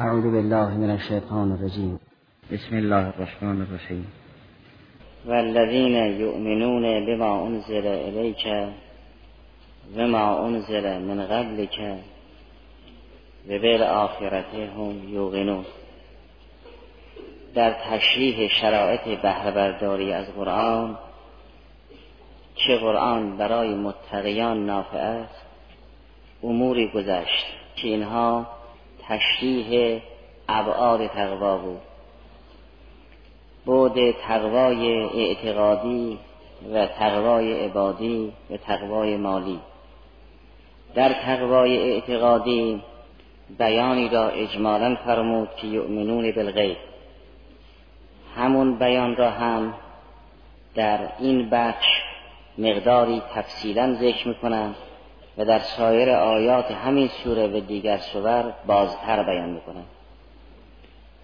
اعوذ بالله من الشیطان الرجیم بسم الله الرحمن الرحیم والذین یؤمنون بما انزل الیک وما انزل من قبلک و بالآخرت هم یوقنون در تشریح شرایط بهره برداری از قرآن چه قرآن برای متقیان نافع است اموری گذشت که اینها تشریح ابعاد تقوا بود. بود تقوای اعتقادی و تقوای عبادی و تقوای مالی. در تقوای اعتقادی بیانی را اجمالا فرمود که یؤمنون بالغیب. همون بیان را هم در این بخش مقداری تفصیلا ذکر می‌کنم. و در سایر آیات همین سوره و دیگر سور بازتر بیان می‌کنم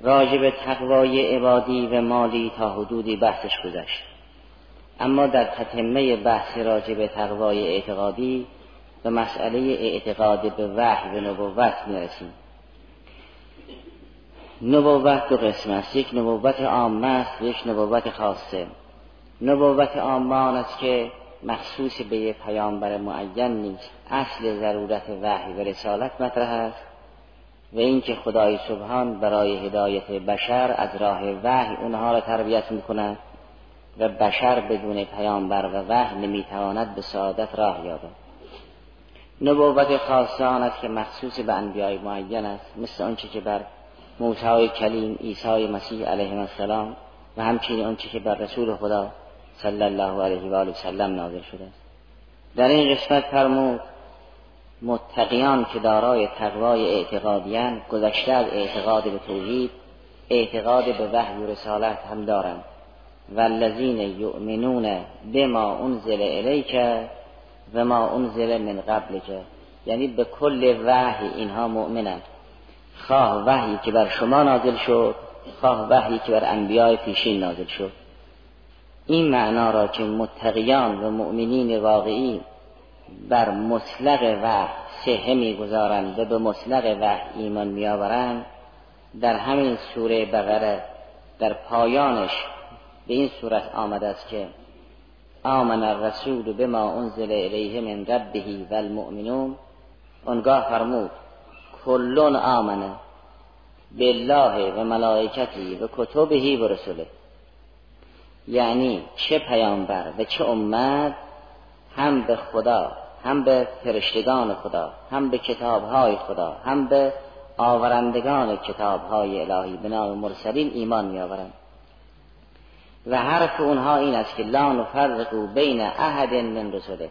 راجب تقوای عبادی و مالی تا حدودی بحثش گذشت. اما در تتمه بحث راجب تقوای اعتقادی به مسئله اعتقاد به وحی و نبوت می‌رسیم. نبوت دو قسم است. یک نبوت عامه است یک نبوت خاصه. نبوت عامه است که مخصوص به یک پیامبر معین نیست. اصل ضرورت وحی و رسالت مطرح است. و اینکه خدای سبحان برای هدایت بشر از راه وحی اونها را تربیت می‌کند و بشر بدون پیامبر و وحی نمی‌تواند به سعادت راه یابد. نبوت خاصه آن است که مخصوص به انبیای معین است مثل آنچه که بر موسی کلیم عیسی مسیح علیه السلام و همچنین آنچه که بر رسول خدا صلی الله علیه و آله وسلم نازل شده است. در این قسمت فرمود متقیان که دارای تقوای اعتقادیان گذشته از اعتقاد به توحید اعتقاد به وحی و رسالت هم دارند. والذین یؤمنون بما انزل الیک و ما انزل من قبلک. یعنی به کل وحی اینها مؤمنند. خواه وحی که بر شما نازل شد خواه وحی که بر انبیای پیشین نازل شد. این معنا را که متقیان و مؤمنین واقعی بر مطلق وحی سهه می‌گذارند و به مطلق وحی ایمان میآورند در همین سوره بقره در پایانش به این صورت آمده است که آمن الرسول بما انزل الیه من ربه و المؤمنون اونگاه فرمود کلون آمنه بالله و ملائکتی و کتبهی و رسوله یعنی چه پیامبر و چه امت هم به خدا هم به فرشتگان خدا هم به کتابهای خدا هم به آورندگان کتابهای الهی به نام مرسلین ایمان می آورند و حرف اونها این است که لا نفرق بین احد من رسوله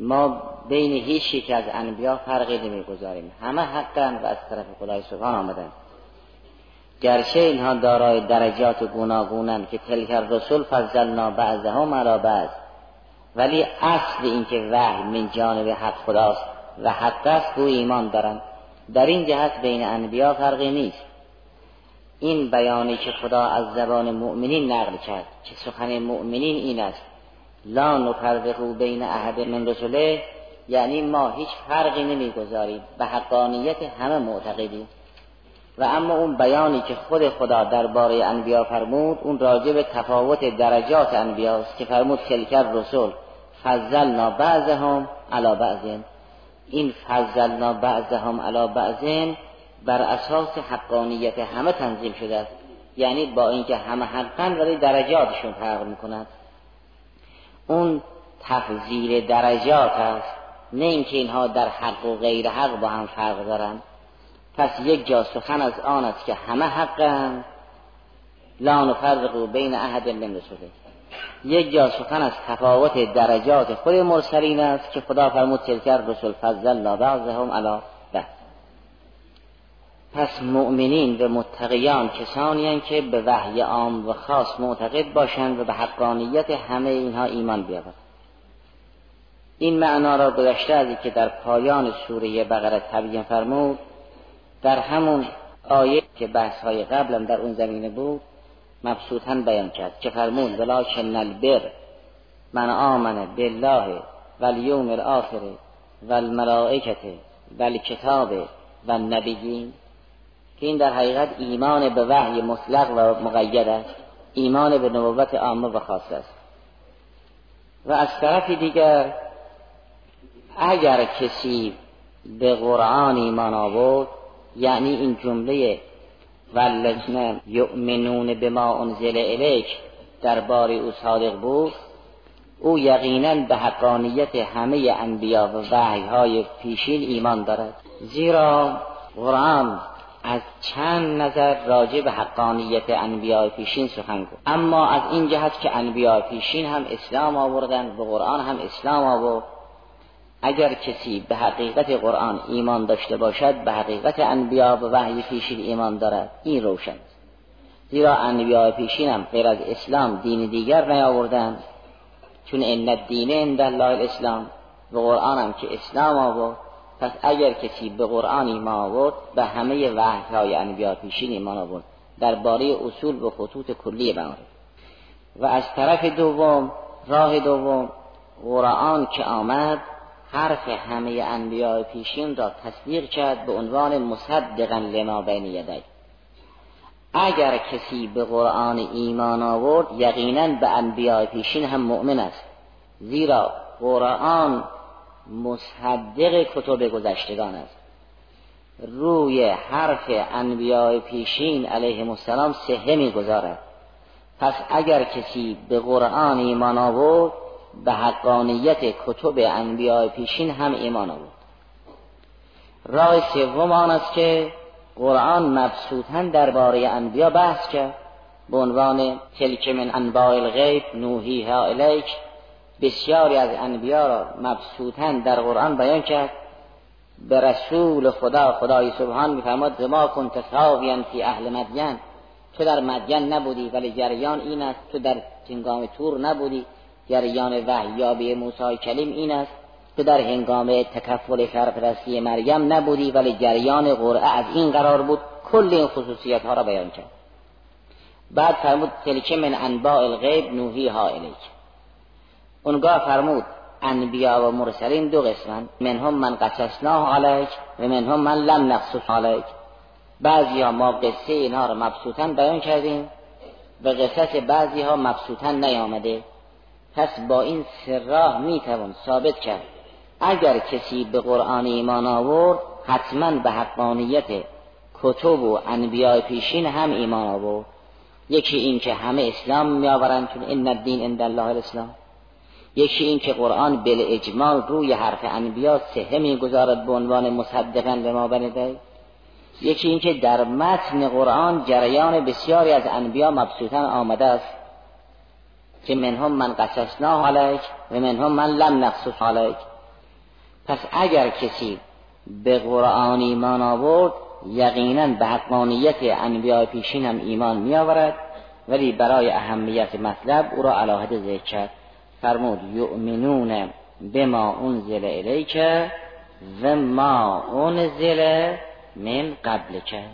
ما بین هیچ یک از انبیا فرقی نمی‌گذاریم. همه حقا و از طرف خدای سبحان آمدن. گرچه اینها دارای درجات گوناگونن که تلک رسول فضلنا بعضهم علی بعض ولی اصل اینکه وحی من جانب حق خداست و حق است او ایمان دارن در این جهت بین انبیا فرقی نیست. این بیانی که خدا از زبان مؤمنین نقل کرد که سخن مؤمنین این است لا نفرق بین احد من رسوله یعنی ما هیچ فرقی نمی‌گذاریم به حقانیت همه معتقدیم. و اما اون بیانی که خود خدا درباره انبیا فرمود اون راجع به تفاوت درجات انبیاست که فرمود تلکر رسول فضلنا بعضهم علی بعضین این فضلنا بعضهم علی بعضین بر اساس حقانیت همه تنظیم شده است. یعنی با اینکه همه حقا ولی درجاتشون فرق می‌کنند اون تفضیل درجات است. نه اینکه اینها در حق و غیر حق با هم فرق دارند پس یک جا سخن از آن است که همه حقا لا نفرق بین احد من یک جا سخن از تفاوت درجات خود مرسلین است که خدا فرمود تلکر رسول فضل لا بعضهم علی بعض. پس مؤمنین و متقیان کسانی که به وحی عام و خاص معتقد باشند و به حقانیت همه اینها ایمان بیاورند. این معنا را گذشته از که در پایان سوره بقره تبیین فرمود در همون آیه که بحث های قبلم در اون زمینه بود مبسوطا بیان کرد که فرمود ولکن البر من آمن بالله والیوم الاخر والملائکه والکتاب والنبیین. که این در حقیقت ایمان به وحی مطلق و مقید است ایمان به نبوت عامه و خاص است. و از طرف دیگر اگر کسی به قرآن ایمان آورد یعنی این جمله والذین یؤمنون ما انزل الیک بار او صادق بود او یقینا به حقانیت همه انبیا و وحی های پیشین ایمان دارد. زیرا قرآن از چند نظر راجع به حقانیت انبیاء پیشین سخن گفت. اما از این جهت که انبیاء پیشین هم اسلام آوردن و قرآن هم اسلام آورد اگر کسی به حقیقت قرآن ایمان داشته باشد به حقیقت انبیا و وحی پیشین ایمان دارد. این روشن. زیرا انبیاء پیشین هم غیر از اسلام دین دیگر نیاوردند چون ان الدین عند الله الاسلام. و قرآن هم که اسلام آورد. پس اگر کسی به قرآن ایمان آورد به همه وحی های انبیا پیشین ایمان آورد. درباره اصول و خطوط کلی معارف و از طرف دوم راه دوم قرآن که آمد حرف همه انبیاء پیشین را تصدیق کرد به عنوان مصدقا لما بین یدی. اگر کسی به قرآن ایمان آورد یقینا به انبیاء پیشین هم مؤمن است. زیرا قرآن مصدق کتب گذشتگان است. روی حرف انبیاء پیشین علیه السلام سهه می‌گذارد. پس اگر کسی به قرآن ایمان آورد به حقانیت کتب انبیاء پیشین هم ایمان آورد. راه سوم آن است که قرآن مبسوطا درباره انبیا بحث کرد. به عنوان تلک من انباء الغیب ها الیک بسیاری از انبیا را مبسوطا در قرآن بیان کرد. به رسول خدا خدای سبحان میفرماد ما کن ساویا فی اهل مدین. تو در مدین نبودی ولی جریان این است تو در هنگام تور نبودی. جریان وحیابی موسی کلیم این است تو در هنگام تکفل سرپرستی مریم نبودی ولی جریان قرعه از این قرار بود کل این خصوصیت ها را بیان کرد. بعد فرمود تلکه من انباء الغیب نوحی ها الیک. اونگاه فرمود انبیا و مرسلین دو قسمن منهم من قصصناه علیک و منهم من لم نقصص علیک. بعضی ها ما قصه اینها را مبسوطا بیان کردیم و قصص بعضی ها مبسوطا نیامده. پس با این سراه می‌توان ثابت کرد. اگر کسی به قرآن ایمان آورد حتما به حقانیت کتب و انبیاء پیشین هم ایمان آورد. یکی این که همه اسلام میآورند چون ان الدین عند الله الاسلام. یکی این که قرآن بل اجمال روی حرف انبیا سهه می‌گذارد به عنوان مصدقا به ما بنده یکی این که در متن قرآن جریان بسیاری از انبیا مبسوطا آمده است. که منهم من قصصنا علیک و منهم من لم نقصص علیک پس اگر کسی به قرآن ایمان آورد یقینا به حقانیت انبیاء پیشین هم ایمان می آورد ولی برای اهمیت مطلب او را علاهد ذکر کرد. فرمود یؤمنون بما انزل الیک و ما انزل من قبل کرد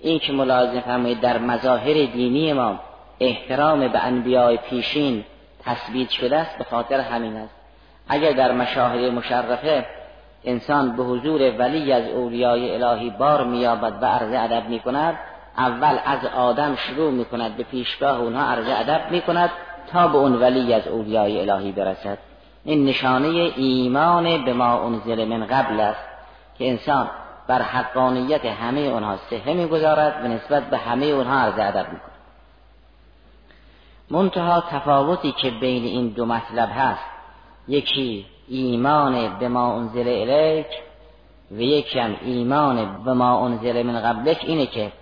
این که ملازم فرمایید در مظاهر دینی ما احترام به انبیاء پیشین تثبیت شده است به خاطر همین است. اگر در مشاهد مشرفه انسان به حضور ولی از اولیای الهی بار مییابد و عرض ادب می کند اول از آدم شروع می کند به پیشگاه اونها عرض ادب می کند تا به اون ولی از اولیای الهی برسد. این نشانه ایمان به ما انزل من قبل است که انسان بر حقانیت همه اونها سهه می‌گذارد و نسبت به همه اونها عرض ادب می کند منتها تفاوتی که بین این دو مطلب هست. یکی ایمان به ما انزل الیک و یکی هم ایمان به ما انزل من قبلک اینه که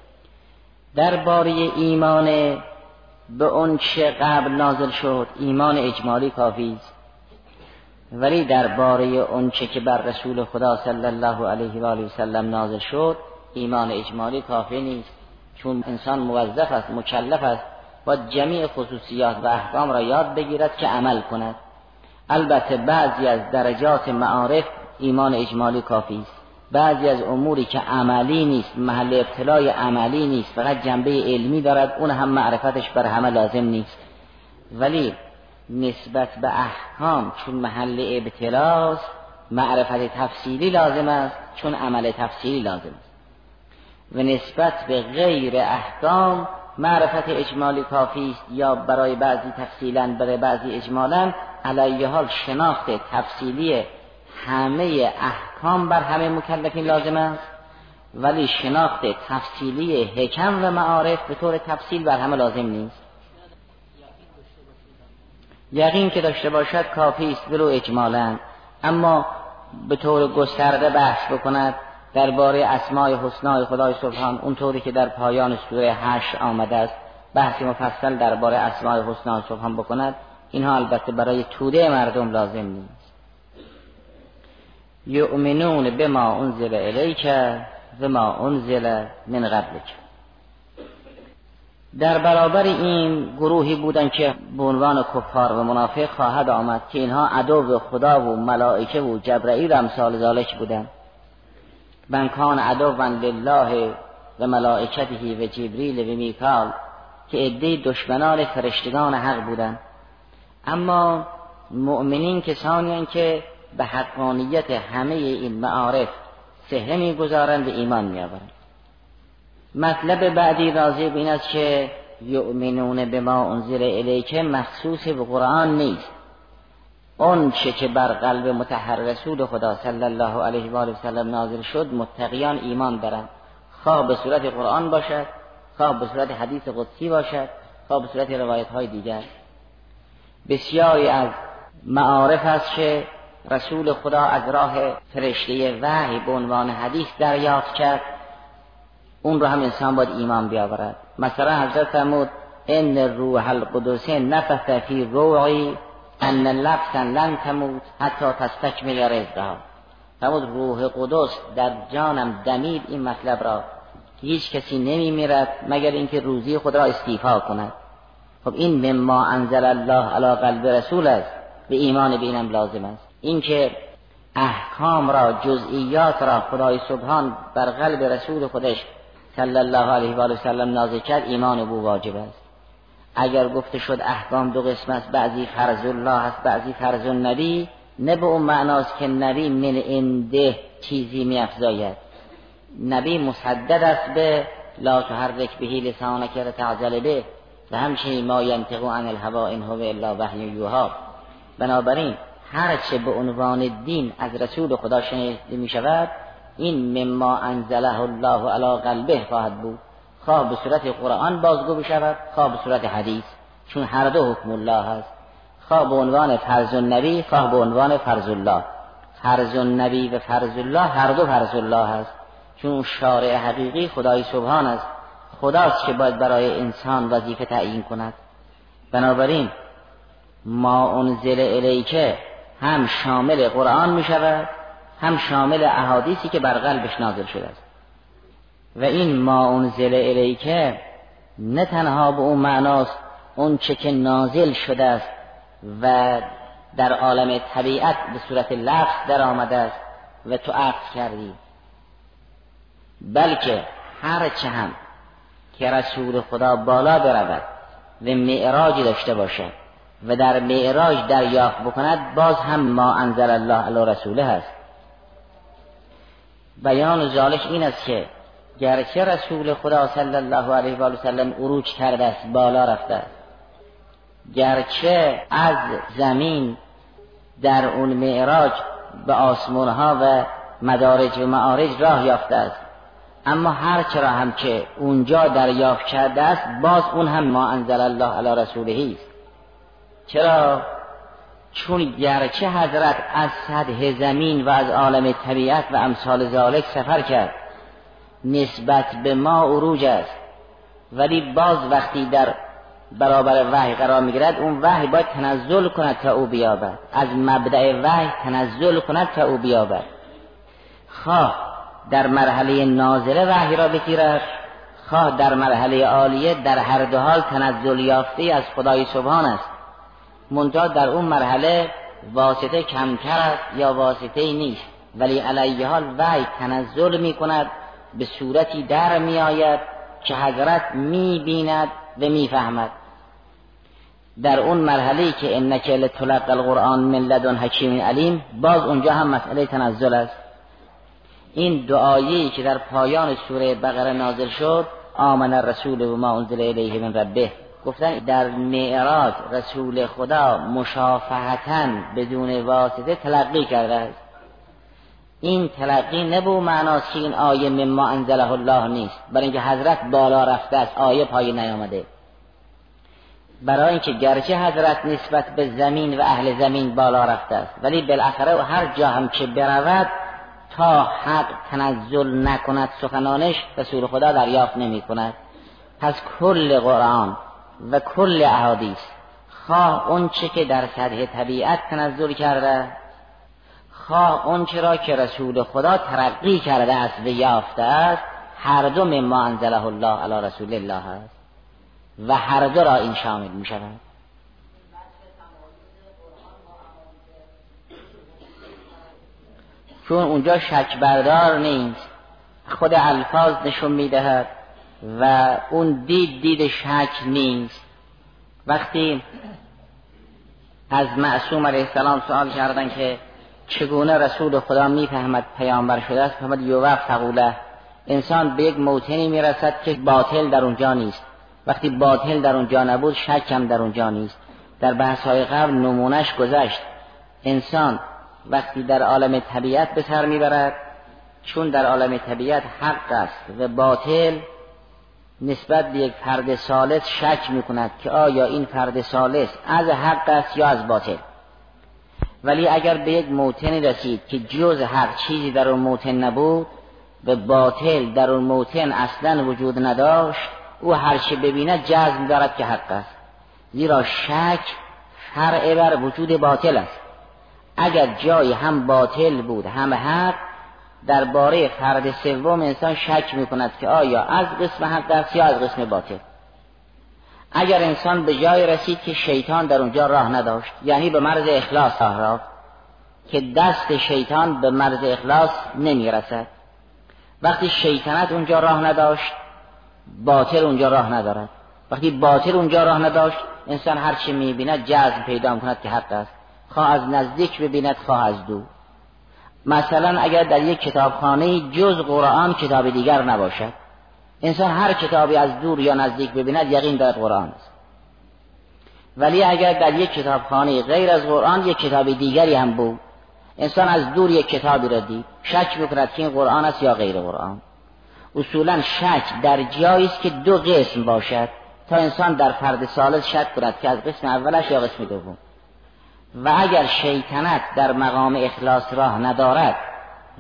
درباره ایمان به اون چه قبل نازل شد ایمان اجمالی کافی است. ولی درباره اون چه که بر رسول خدا صلی الله علیه و آله و سلم نازل شد ایمان اجمالی کافی نیست. چون انسان موظف است مکلف است. با جمیع خصوصیات و احکام را یاد بگیرد که عمل کند. البته بعضی از درجات معارف ایمان اجمالی کافی است. بعضی از اموری که عملی نیست محل ابتلای عملی نیست فقط جنبه علمی دارد اون هم معرفتش بر همه لازم نیست. ولی نسبت به احکام چون محل ابتلاست معرفت تفصیلی لازم است چون عمل تفصیلی لازم است. و نسبت به غیر احکام معرفت اجمالی کافی است یا برای بعضی تفصیلا برای بعضی اجمالا علیه حال شناخت تفصیلی همه احکام بر همه مکلفین لازم است. ولی شناخت تفصیلی حکم و معارف به طور تفصیل بر همه لازم نیست. یقین که داشته باشد کافی است ولو اجمالا. اما به طور گسترده بحث بکند. درباره اسماء حسنای خدای سبحان اونطوری که در پایان سوره هشت آمده است بحث مفصل درباره اسماء حسنای سبحان بکند. اینها البته برای توده مردم لازم نیست. یؤمنون بما انزل الیک و ما انزل من قبلک. در برابر این گروهی بودن که به عنوان کفار و منافق خواهد آمد که اینها عدو خدا و ملائکه و جبرئیل امثال ذالک بودن من کان عدوا لله و ملائکته و جبریل و میکال که عده دشمنان فرشتگان حق بودن اما مؤمنین کسانی که به حقانیت همه این معارف سهره می‌گذارند و ایمان میآورند. مطلب بعدی راضی به این است که یؤمنون به ما انزل الیک مخصوص به قرآن نیست. اون چه که بر قلب متحر رسول خدا صلی الله علیه و آله وسلم نازل شد متقیان ایمان دارند. خواه به صورت قرآن باشد خواه به صورت حدیث قدسی باشد خواه به صورت روایت های دیگر. بسیاری از معارف است که رسول خدا از راه فرشته وحی به عنوان حدیث دریافت کرد. اون رو هم انسان باید ایمان بیاورد. مثلا حضرت فرمود ان روح القدس نفث فی روعی ان لفظا لن تموت حتی تستکمل رزقها. فرمود روح قدس در جانم دمید این مطلب را. هیچ کسی نمی میرد مگر اینکه روزی خود را استیفا کند. خب این مما انزل الله علی قلب رسول است. به ایمان بینم لازم است. اینکه احکام را جزئیات را خدای سبحان بر قلب رسول خودش صلی الله علیه و آله وسلم نازل کرد ایمان بو واجب است. اگر گفته شد احکام دو قسم است بعضی فرض الله است بعضی فرض النبی نه به اون معناست که نبی من انده چیزی میافزاید. نبی مصدد است به لا تحرک بهی لسانک تعجل به و همچنین ما ینطق عن الهوا ان هو الا وحی یوها. بنابراین هر چه به عنوان دین از رسول خدا شنیده می شود این مما انزله الله علی قلبه خواهد بود. خواه به صورت قرآن بازگو بشود خواه به صورت حدیث. چون هر دو حکم الله هست. خواه به عنوان فرض النبی خواه به عنوان فرض الله. فرض النبی و فرض الله هر دو فرض الله هست. چون شارع حقیقی خدای سبحان است. خداست که باید برای انسان وظیفه تعیین کند. بنابراین ما انزل الیکه هم شامل قرآن می شود هم شامل احادیثی که بر قلبش نازل شده است. و این ما انزل الیکه نه تنها به اون معناست اون چه که نازل شده است و در عالم طبیعت به صورت لفظ در آمده است و تو عقل کردی. بلکه هر چه هم که رسول خدا بالا برود و معراجی داشته باشد و در معراج دریافت بکند باز هم ما انزل الله علی رسوله هست. بیان ذالک این است که گرچه رسول خدا صلی الله علیه و سلم عروج کرده است بالا رفته. است گرچه از زمین در اون معراج به آسمان ها و مدارج و معارج راه یافته است. اما هر چرا هم که اونجا دریافت کرده است باز اون هم ما انزل الله علی رسوله است. چرا؟ چون گرچه حضرت از سطح زمین و از عالم طبیعت و امثال ذالک سفر کرد نسبت به ما عروج است. ولی باز وقتی در برابر وحی قرار می‌گیرد اون وحی باید تنزل کند تا او بیابد. از مبدع وحی تنزل کند تا او بیابد. خواه در مرحله نازله وحی را بگیرد. خواه در مرحله عالیه در هر دو حال تنزل یافته از خدای سبحان است. منتها در اون مرحله واسطه کمتر است یا واسطه نیست. ولی علیه حال وحی تنزل می کند به صورتی در می آید که حضرت می بیند و می فهمد در اون مرحله که انک لتلق القرآن من لدن حکیم علیم باز اونجا هم مسئله تنزل است. این دعایی که در پایان سوره بقره نازل شد آمن الرسول و ما انزل الیه من ربه. گفتن در معراج رسول خدا مشافهتا بدون واسطه تلقی کرده است. این تلقی نبو معناست که این آیه مما انزله الله نیست. برای اینکه حضرت بالا رفته است آیه پای نیامده. برای اینکه گرچه حضرت نسبت به زمین و اهل زمین بالا رفته است ولی بالاخره و هر جا هم که برود تا حق تنزل نکند سخنانش رسول خدا دریافت نمی کند پس کل قرآن و کل احادیث خواه اون چه که در سطح طبیعت تنزل کرده خواه اون را که رسول خدا ترقی کرده است و یافته است هر دو مما انزله الله علی رسول الله است و هر دو را این شامل می شود. چون اونجا شک بردار نیست خود الفاظ نشون می‌دهد و اون دید دید شک نیست. وقتی از معصوم علیه السلام سوال کردن که چگونه رسول خدا می‌فهمد پیامبر شده است فهمد یووف تقوله انسان به یک موتنی می‌رسد که باطل در اونجا نیست. وقتی باطل در اونجا نبود شک هم در اونجا نیست. در بحث های قبل نمونش گذشت. انسان وقتی در عالم طبیعت به سر می‌برد چون در عالم طبیعت حق است و باطل نسبت به یک فرد سالس شک می کند که آیا این فرد سالس از حق است یا از باطل. ولی اگر به یک موتنی رسید که جز حق چیزی در اون موتن نبود و باطل در اون موتن اصلا وجود نداشت او هر چه ببیند جزم دارد که حق است. زیرا شک فرع بر وجود باطل است. اگر جای هم باطل بود هم حق درباره فرد سوم انسان شک می کند که آیا از قسم حق است یا از قسم باطل. اگر انسان به جای رسید که شیطان در اونجا راه نداشت یعنی به مرز اخلاص راه که دست شیطان به مرز اخلاص نمی رسد وقتی شیطنت اونجا راه نداشت باطل اونجا راه ندارد. وقتی باطل اونجا راه نداشت انسان هر چی می‌بیند جذب پیدا کند که حق است. خواه از نزدیک ببیند خواه از دور. مثلا اگر در یک کتابخانه جز قرآن کتاب دیگر نباشد. انسان هر کتابی از دور یا نزدیک ببیند یقین دارد قرآن است. ولی اگر در یک کتابخانه غیر از قرآن یک کتاب دیگری هم بود. انسان از دور یک کتابی را دید. شک می‌کند که این قرآن است یا غیر قرآن. اصولا شک در جایی است که دو قسم باشد. تا انسان در فرد سالس شک کند که از قسم اولش یا قسم دوم. و اگر شیطنت در مقام اخلاص راه ندارد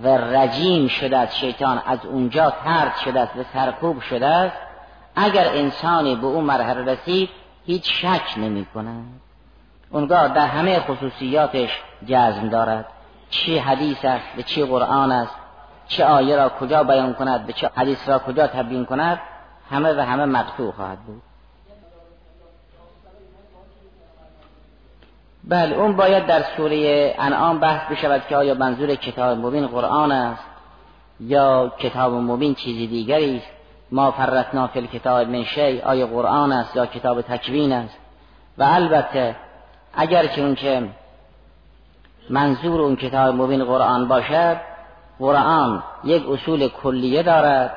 و رجیم شده است شیطان از اونجا ترد شده است و سرکوب شده است اگر انسانی به اون مرحله رسید هیچ شک نمی کند. اونگاه در همه خصوصیاتش جزم دارد. چی حدیث است به چی قرآن است چه آیه را کجا بیان کند به چه حدیث را کجا تبیین کند همه و همه مقطوع خواهد بود. بله اون باید در سوره انعام بحث بشود که آیا منظور کتاب مبین قرآن است یا کتاب مبین چیزی دیگری است؟ ما فرتنا فی الکتاب من شی آیا قرآن است یا کتاب تکوین است؟ و البته اگر اون که منظور اون کتاب مبین قرآن باشد قرآن یک اصول کلیه دارد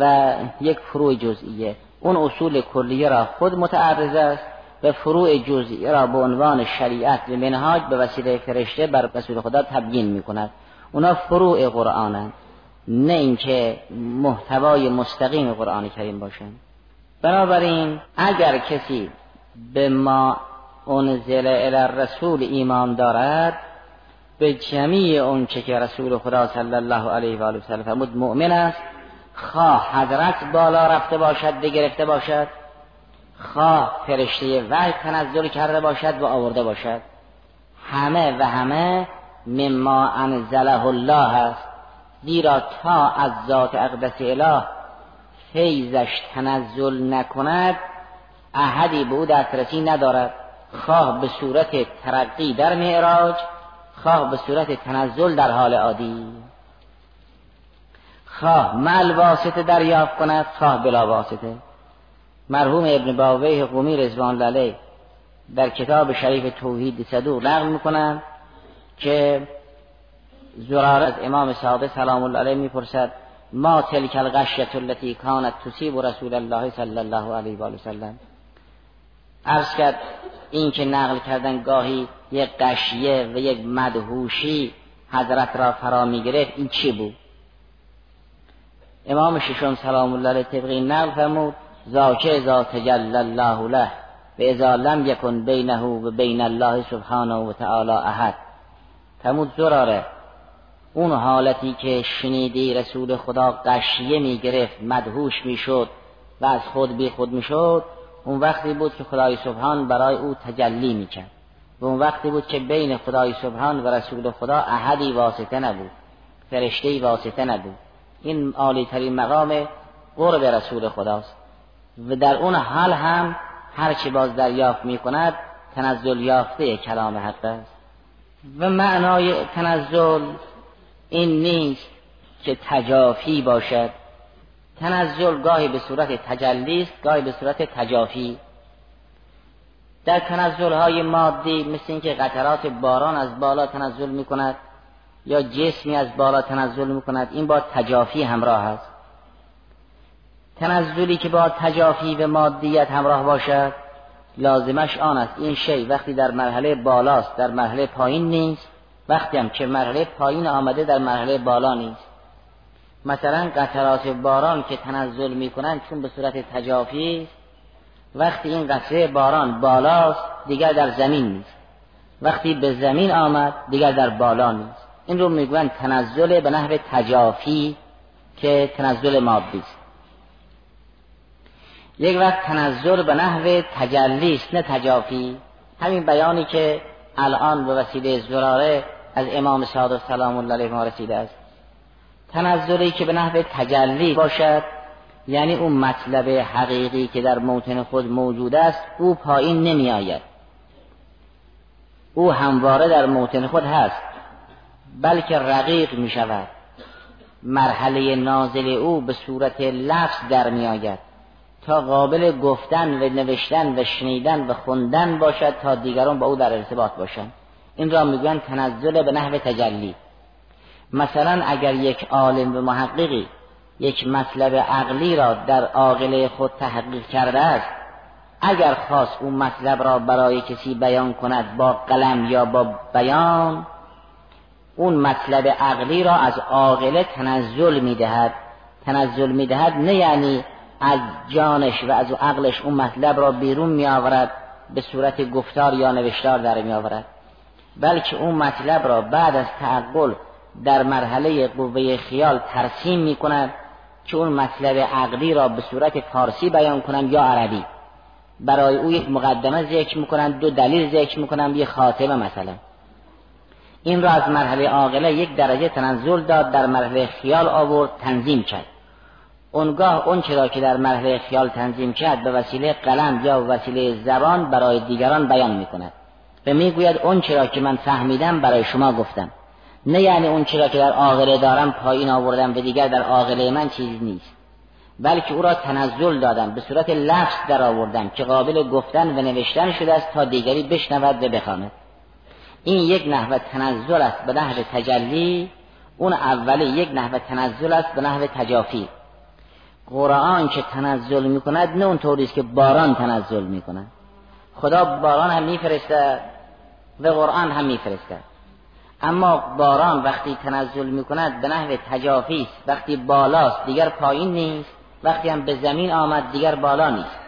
و یک فروع جزئیه. اون اصول کلیه را خود متعرض است. و فروع جزئی را به عنوان شریعت و منهاج به وسیله فرشته بر رسول خدا تبیین می کند اونا فروع قرآن نه اینکه محتوای مستقیم قرآن کریم باشند بنابراین اگر کسی به ما انزل الى رسول ایمان دارد به جمیع اون چه که رسول خدا صلی الله علیه و آله فرمود مؤمن است خواه حضرت بالا رفته باشد گرفته باشد. خواه فرشته وحی تنزل کرده باشد و آورده باشد. همه و همه مما انزله الله است زیرا تا از ذات اقدس اله فیضش تنزل نکند احدی به او دسترسی ندارد. خواه به صورت ترقی در معراج خواه به صورت تنزل در حال عادی. خواه مل واسطه دریافت کند خواه بلا واسطه. مرحوم ابن باویه قومی رضوان علیه در کتاب شریف توحید صدوق نقل می‌کنند که زرار از امام صادق سلام الله علیه می‌پرسد ما تلک الغشیت التي كانت تصیب رسول الله صلی الله علیه و وسلم عرض کرد این که نقل کردن گاهی یک قشیه و یک مدهوشی حضرت را فرا می گرفت این چی بود؟ امام ششم سلام الله علیه طبقی نقل فرمود ذاک ذا تجل الله له و اذا لم یکن بینه و بین الله سبحانه و تعالی احد. فرمود زراره اون حالتی که شنیدی رسول خدا قشیه می گرفت مدهوش می شد و از خود بی خود می شد اون وقتی بود که خدای سبحان برای او تجلی می کرد و اون وقتی بود که بین خدای سبحان و رسول خدا احدی واسطه نبود فرشته واسطه نبود. این عالی ترین مقام قرب رسول خداست. و در اون حال هم هرچی باز دریافت می کند تنزل یافته کلام حق است. و معنای تنزل این نیست که تجافی باشد. تنزل گاهی به صورت تجلی است گاهی به صورت تجافی. در تنزل های مادی مثل اینکه قطرات باران از بالا تنزل می کند یا جسمی از بالا تنزل می کند این با تجافی همراه است. تنزلی که با تجافی و مادیت همراه باشد لازمش آن است. این شی وقتی در مرحله بالاست در مرحله پایین نیست. وقتی هم که مرحله پایین آمده در مرحله بالا نیست. مثلا قطرات باران که تنزل می‌کنند چون به صورت تجافی وقتی این قطره باران بالاست دیگر در زمین نیست. وقتی به زمین آمد دیگر در بالا نیست. این رو می‌گویند تنزل به نحو تجافی که تنزل مادی است. یک وقت تنزل به نحو تجلی است نه تجافی. همین بیانی که الان به وسیله زراره از امام صادق سلام الله علیه ما رسیده است. تنزلی که به نحو تجلی باشد یعنی اون مطلب حقیقی که در موطن خود موجود است او پایین نمی آید او همواره در موطن خود هست بلکه رقیق می شود مرحله نازل او به صورت لفظ در می آید تا قابل گفتن و نوشتن و شنیدن و خوندن باشد تا دیگران با او در ارتباط باشند. این را می‌گویند تنزل به نحو تجلی. مثلا اگر یک عالم و محققی یک مطلب عقلی را در عاقله خود تحقیق کرده است اگر خواست اون مطلب را برای کسی بیان کند با قلم یا با بیان اون مطلب عقلی را از عاقله تنزل می‌دهد. تنزل می‌دهد نه یعنی از جانش و از عقلش اون مطلب را بیرون می آورد به صورت گفتار یا نوشتار در می آورد بلکه اون مطلب را بعد از تعقل در مرحله قوه خیال ترسیم می کند که اون مطلب عقلی را به صورت فارسی بیان کنم یا عربی. برای او یک مقدمه ذکر می‌کنند دو دلیل ذکر می‌کنند یه خاتمه مثلا. این را از مرحله عاقله یک درجه تنزل داد در مرحله خیال آورد تنظیم کرد. اونگاه اون چرا که در مرحله خیال تنظیم کرد به وسیله قلم یا وسیله زبان برای دیگران بیان می‌کند. و می‌گوید اون چرا که من فهمیدم برای شما گفتم. نه یعنی اون چرا که در آغله دارم پایین آوردم و دیگر در آغله من چیزی نیست. بلکه او را تنزل دادم به صورت لفظ در آوردم که قابل گفتن و نوشتن شده است تا دیگری بشنود و بخواند. این یک نحو تنزل است به نحو تجلی اون اولی یک نحو تنزل است به نحو تجافی. قرآن که تنزل می کند نه اون طوری که باران تنزل می کند خدا باران هم میفرسته و قرآن هم میفرسته. اما باران وقتی تنزل می کند به نحو تجافی است. وقتی بالاست دیگر پایین نیست. وقتی هم به زمین آمد دیگر بالا نیست.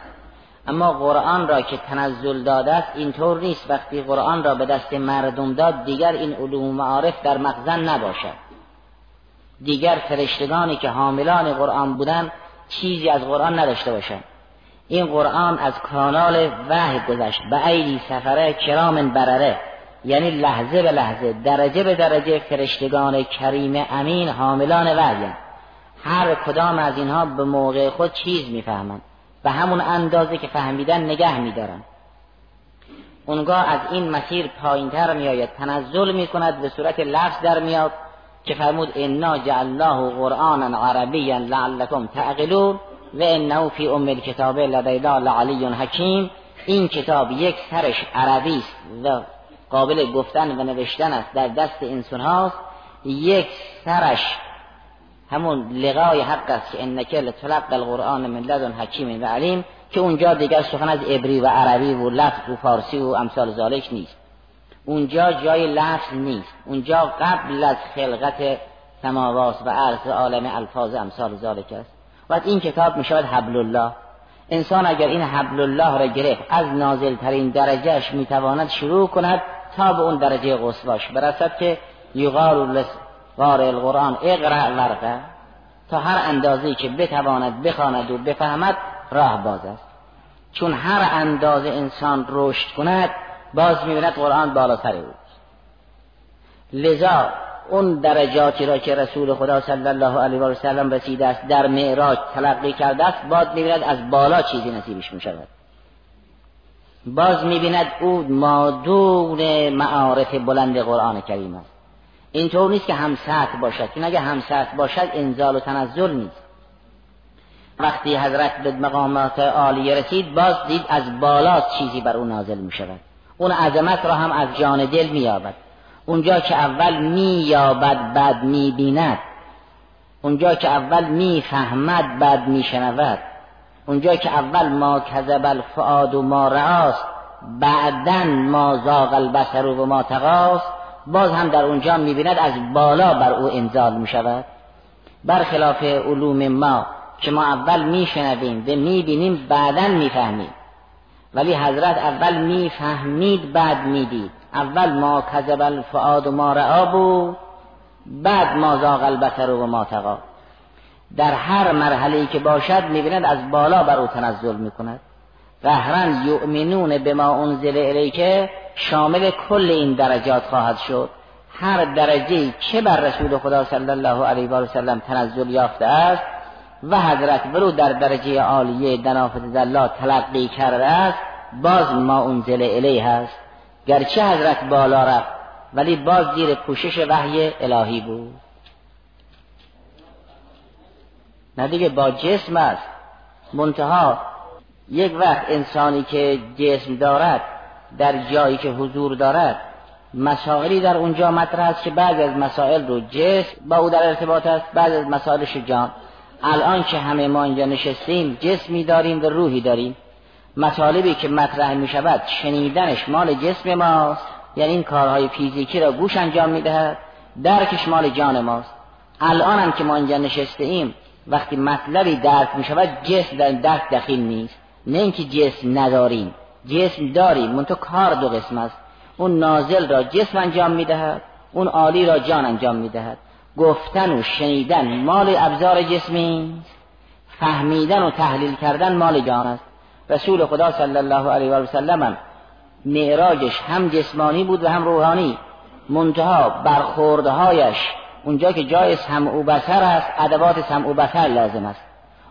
اما قرآن را که تنزل داده است اینطور نیست. وقتی قرآن را به دست مردم داد دیگر این علوم معارف در مخزن نباشد. دیگر فرشتگانی که حاملان قرآن بودند چیزی از قرآن نداشته باشند این قرآن از کانال وحی گذشت. به ایدی سفره کرام برره. یعنی لحظه به لحظه درجه به درجه فرشتگان کریم امین حاملان وحی هر کدام از اینها به موقع خود چیز می‌فهمند. و همون اندازه که فهمیدن نگه میدارن. اونگاه از این مسیر پایینتر میآید. تنزل می‌کند به صورت لفظ در میاد که فرمود انا جعلناه قرآنا عربیا لعلکم تعقلون و انه فی ام الکتاب لدینا لعلی حکیم. این کتاب یک سرش عربی است و قابل گفتن و نوشتن است در دست انسان هاست. یک سرش همون لقای حق است که انک لتلق القرآن من لدن حکیم و علیم که اونجا دیگر سخن از عبری و عربی و لفظ و فارسی و امثال ذالک نیست. اونجا جای لفظ نیست. اونجا قبل از خلقت سماوات و عرض عالم الفاظ امثال ذالک است. و این کتاب می شود حبل الله انسان اگر این حبل الله را گرفت از نازل ترین درجهش می تواند شروع کند تا به اون درجه قصواش برسد که یقال قارئ القرآن اقرأ ورقه تا هر اندازه که بتواند بخواند و بفهمد راه باز است. چون هر اندازه انسان رشد کند باز می‌بیند قرآن بالاتر او لذا اون درجاتی را که رسول خدا صلی الله علیه و سلم رسیده است در معراج تلقی کرده است باز می‌بیند از بالا چیزی نصیبش می‌شود. باز می‌بیند او مادون معارف بلند قرآن کریم است. اینطور نیست که هم سطح باشد. چون اگه هم سطح باشد انزال و تنزل نیست. وقتی حضرت به مقامات عالیه رسید باز دید از بالا چیزی بر او نازل می شود اون عظمت را هم از جان دل می یابد اونجا که اول می یابد بعد می بیند اونجا که اول می فهمد بعد می شنود اونجا که اول ما کذب الفعاد و ما رعاست بعدا ما زاغ البصر و ما تقاست باز هم در اونجا می‌بیند از بالا بر او انزال می‌شود. برخلاف علوم ما که ما اول میشنویم و می‌بینیم بعدا می‌فهمیم. ولی حضرت اول می‌فهمید بعد می‌دید. اول ما کذب الفعاد و ما رعا بود بعد ما زاغ البصر و ما تقا. در هر مرحله که باشد می‌بیند از بالا بر او تنزل می‌کند. قهرن یؤمنون به ما انزل الیکه شامل کل این درجات خواهد شد. هر درجه که بر رسول خدا صلی الله علیه و سلم تنزل یافته است و حضرت برو در درجه عالیه دنافت الله تلقی کرده است باز ما انزل الیه هست گرچه حضرت بالا رفت ولی باز زیر پوشش وحی الهی بود. نه دیگه با جسم است. منتها یک وقت انسانی که جسم دارد در جایی که حضور دارد مسائلی در اونجا مطرح است که بعضی از مسائل رو جسم با او در ارتباط است بعضی از مسائلش جان. الان که همه ما اینجا نشستیم جسمی داریم و روحی داریم. مطالبی که مطرح می شود شنیدنش مال جسم ماست. یعنی این کارهای فیزیکی را گوش انجام می دهد درکش مال جان ماست. الان هم که ما اینجا نشسته ایم وقتی مطلبی درک می شود جسم در درک دخیل نیست. نه اینکه جسم نداریم. جسم داریم. منتها کار دو قسم است. اون نازل را جسم انجام می‌دهد. اون عالی را جان انجام می‌دهد. گفتن و شنیدن مال ابزار جسمی فهمیدن و تحلیل کردن مال جان است. رسول خدا صلی الله علیه و سلم معراجش هم جسمانی بود و هم روحانی. منتها برخوردهایش اونجا که جای سمع و بسر است ادوات سمع و بسر لازم است.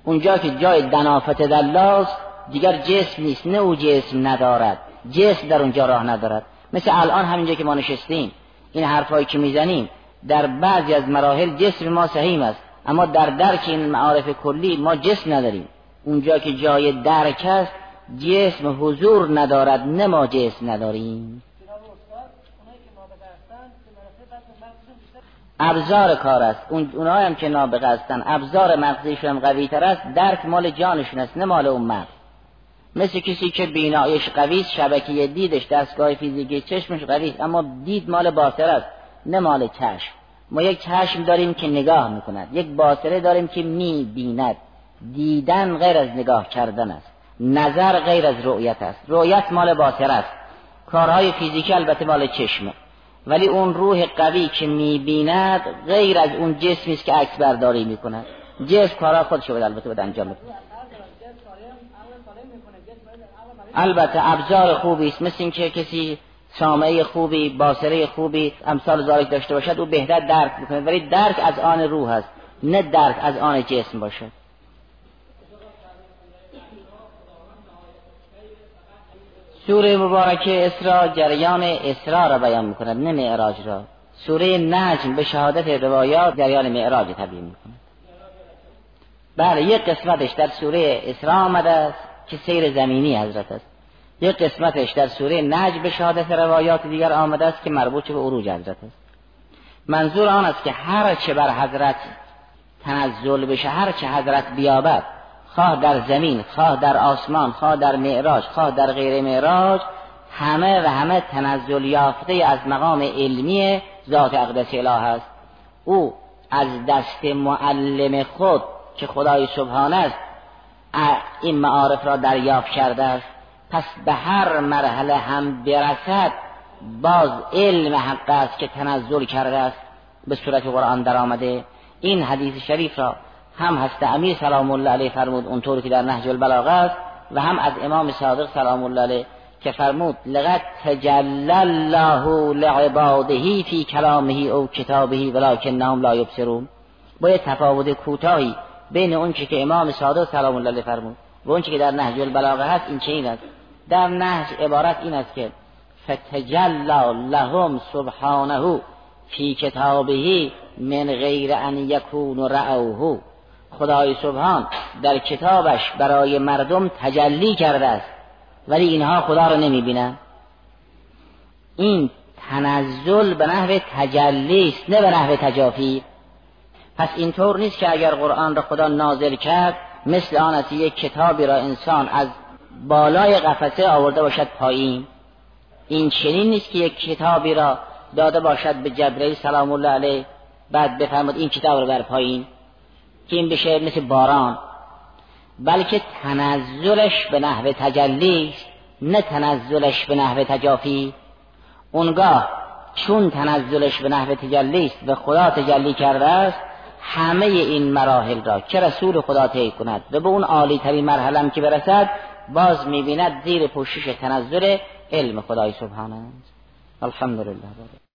اونجا که جای دنافت دلاست دیگر جسم نیست نه او جسم ندارد. جسم در اونجا راه ندارد. مثل الان همینجا که ما نشستیم این حرفهایی که می‌زنیم در بعضی از مراحل جسم ما صحیح است. اما در درک این معارف کلی ما جسم نداریم. اونجا که جای درک است جسم حضور ندارد نه ما جسم نداریم. ابزار کار است. اون اونها هم که نابغه هستن. ابزار مغزیشون قوی تر است. درک مال جانشون است نه مال اون مغز. مثل کسی که بینایش قوی شبکه دیدش دستگاه فیزیکی چشمش قوی اما دید مال باطر است. نه مال چشم ما یک چشم داریم که نگاه می‌کند. یک باطره داریم که می‌بیند. دیدن غیر از نگاه کردن است. نظر غیر از رؤیت است. رؤیت مال باطر است. کارهای فیزیکی البته مال چشمه. ولی اون روح قوی که می‌بیند غیر از اون جسمی است که عکس برداری می‌کند. جسم کارها خودش رو البته باید انجام بده. البته ابزار خوبی است. مثل اینکه کسی سامعه خوبی باسره خوبی امثال ذالک داشته باشد او بهتر درک می‌کنه ولی درک از آن روح است نه درک از آن جسم باشد. سوره مبارکه اسراء جریان اسراء را بیان می‌کند نه معراج را. سوره نجم به شهادت روایات جریان معراج تبیین می‌کند. بله یک قسمتش در سوره اسراء آمده است که سیر زمینی حضرت است. یک قسمتش در سوره نجم به شهادت روایات دیگر آمده است که مربوط به عروج حضرت است. منظور آن است که هر چه بر حضرت تنزل بشه هر چه حضرت بیابد خواه در زمین خواه در آسمان خواه در معراج خواه در غیر معراج همه و همه تنزل یافته از مقام علمی ذات اقدس اله است. او از دست معلم خود که خدای سبحانه است این معارف را دریافت کرده است. پس به هر مرحله هم برسد باز علم حق است که تنزل کرده است. به صورت قرآن در آمده این حدیث شریف را هم هست امیر سلام الله علیه فرمود اونطور که در نهج البلاغه است و هم از امام صادق سلام الله علیه که فرمود لقد تجلل الله لعباده فی کلامه او کتابه ولکنهم لا یبصرون. با یه تفاوت کوتاهی بین اون که امام صادق سلام الله علیه فرمود و اون که در نهج البلاغه هست این چه این است. در نهج عبارت این است که فتجلا لهم سبحانه فی کتابه من غیر ان یکون رعوه خدای سبحان در کتابش برای مردم تجلی کرده است ولی اینها خدا رو نمی بینن این تنزل به نحو تجلی است نه به نحو تجافی. پس اینطور نیست که اگر قرآن را خدا نازل کرد مثل آن است یک کتابی را انسان از بالای قفسه آورده باشد پایین. این چنین نیست که یک کتابی را داده باشد به جبرئیل سلام الله علیه بعد بفرماد این کتاب رو بر پایین. که این بشه مثل باران. بلکه تنزلش به نحو تجلی نه تنزلش به نحو تجافی. اونگاه چون تنزلش به نحو تجلی است و خدا تجلی کرده است همه این مراحل را که رسول خدا طی کند و به اون عالی ترین مرحله که برسد باز می‌بیند زیر پوشش تنزل علم خدای سبحانه. الحمدلله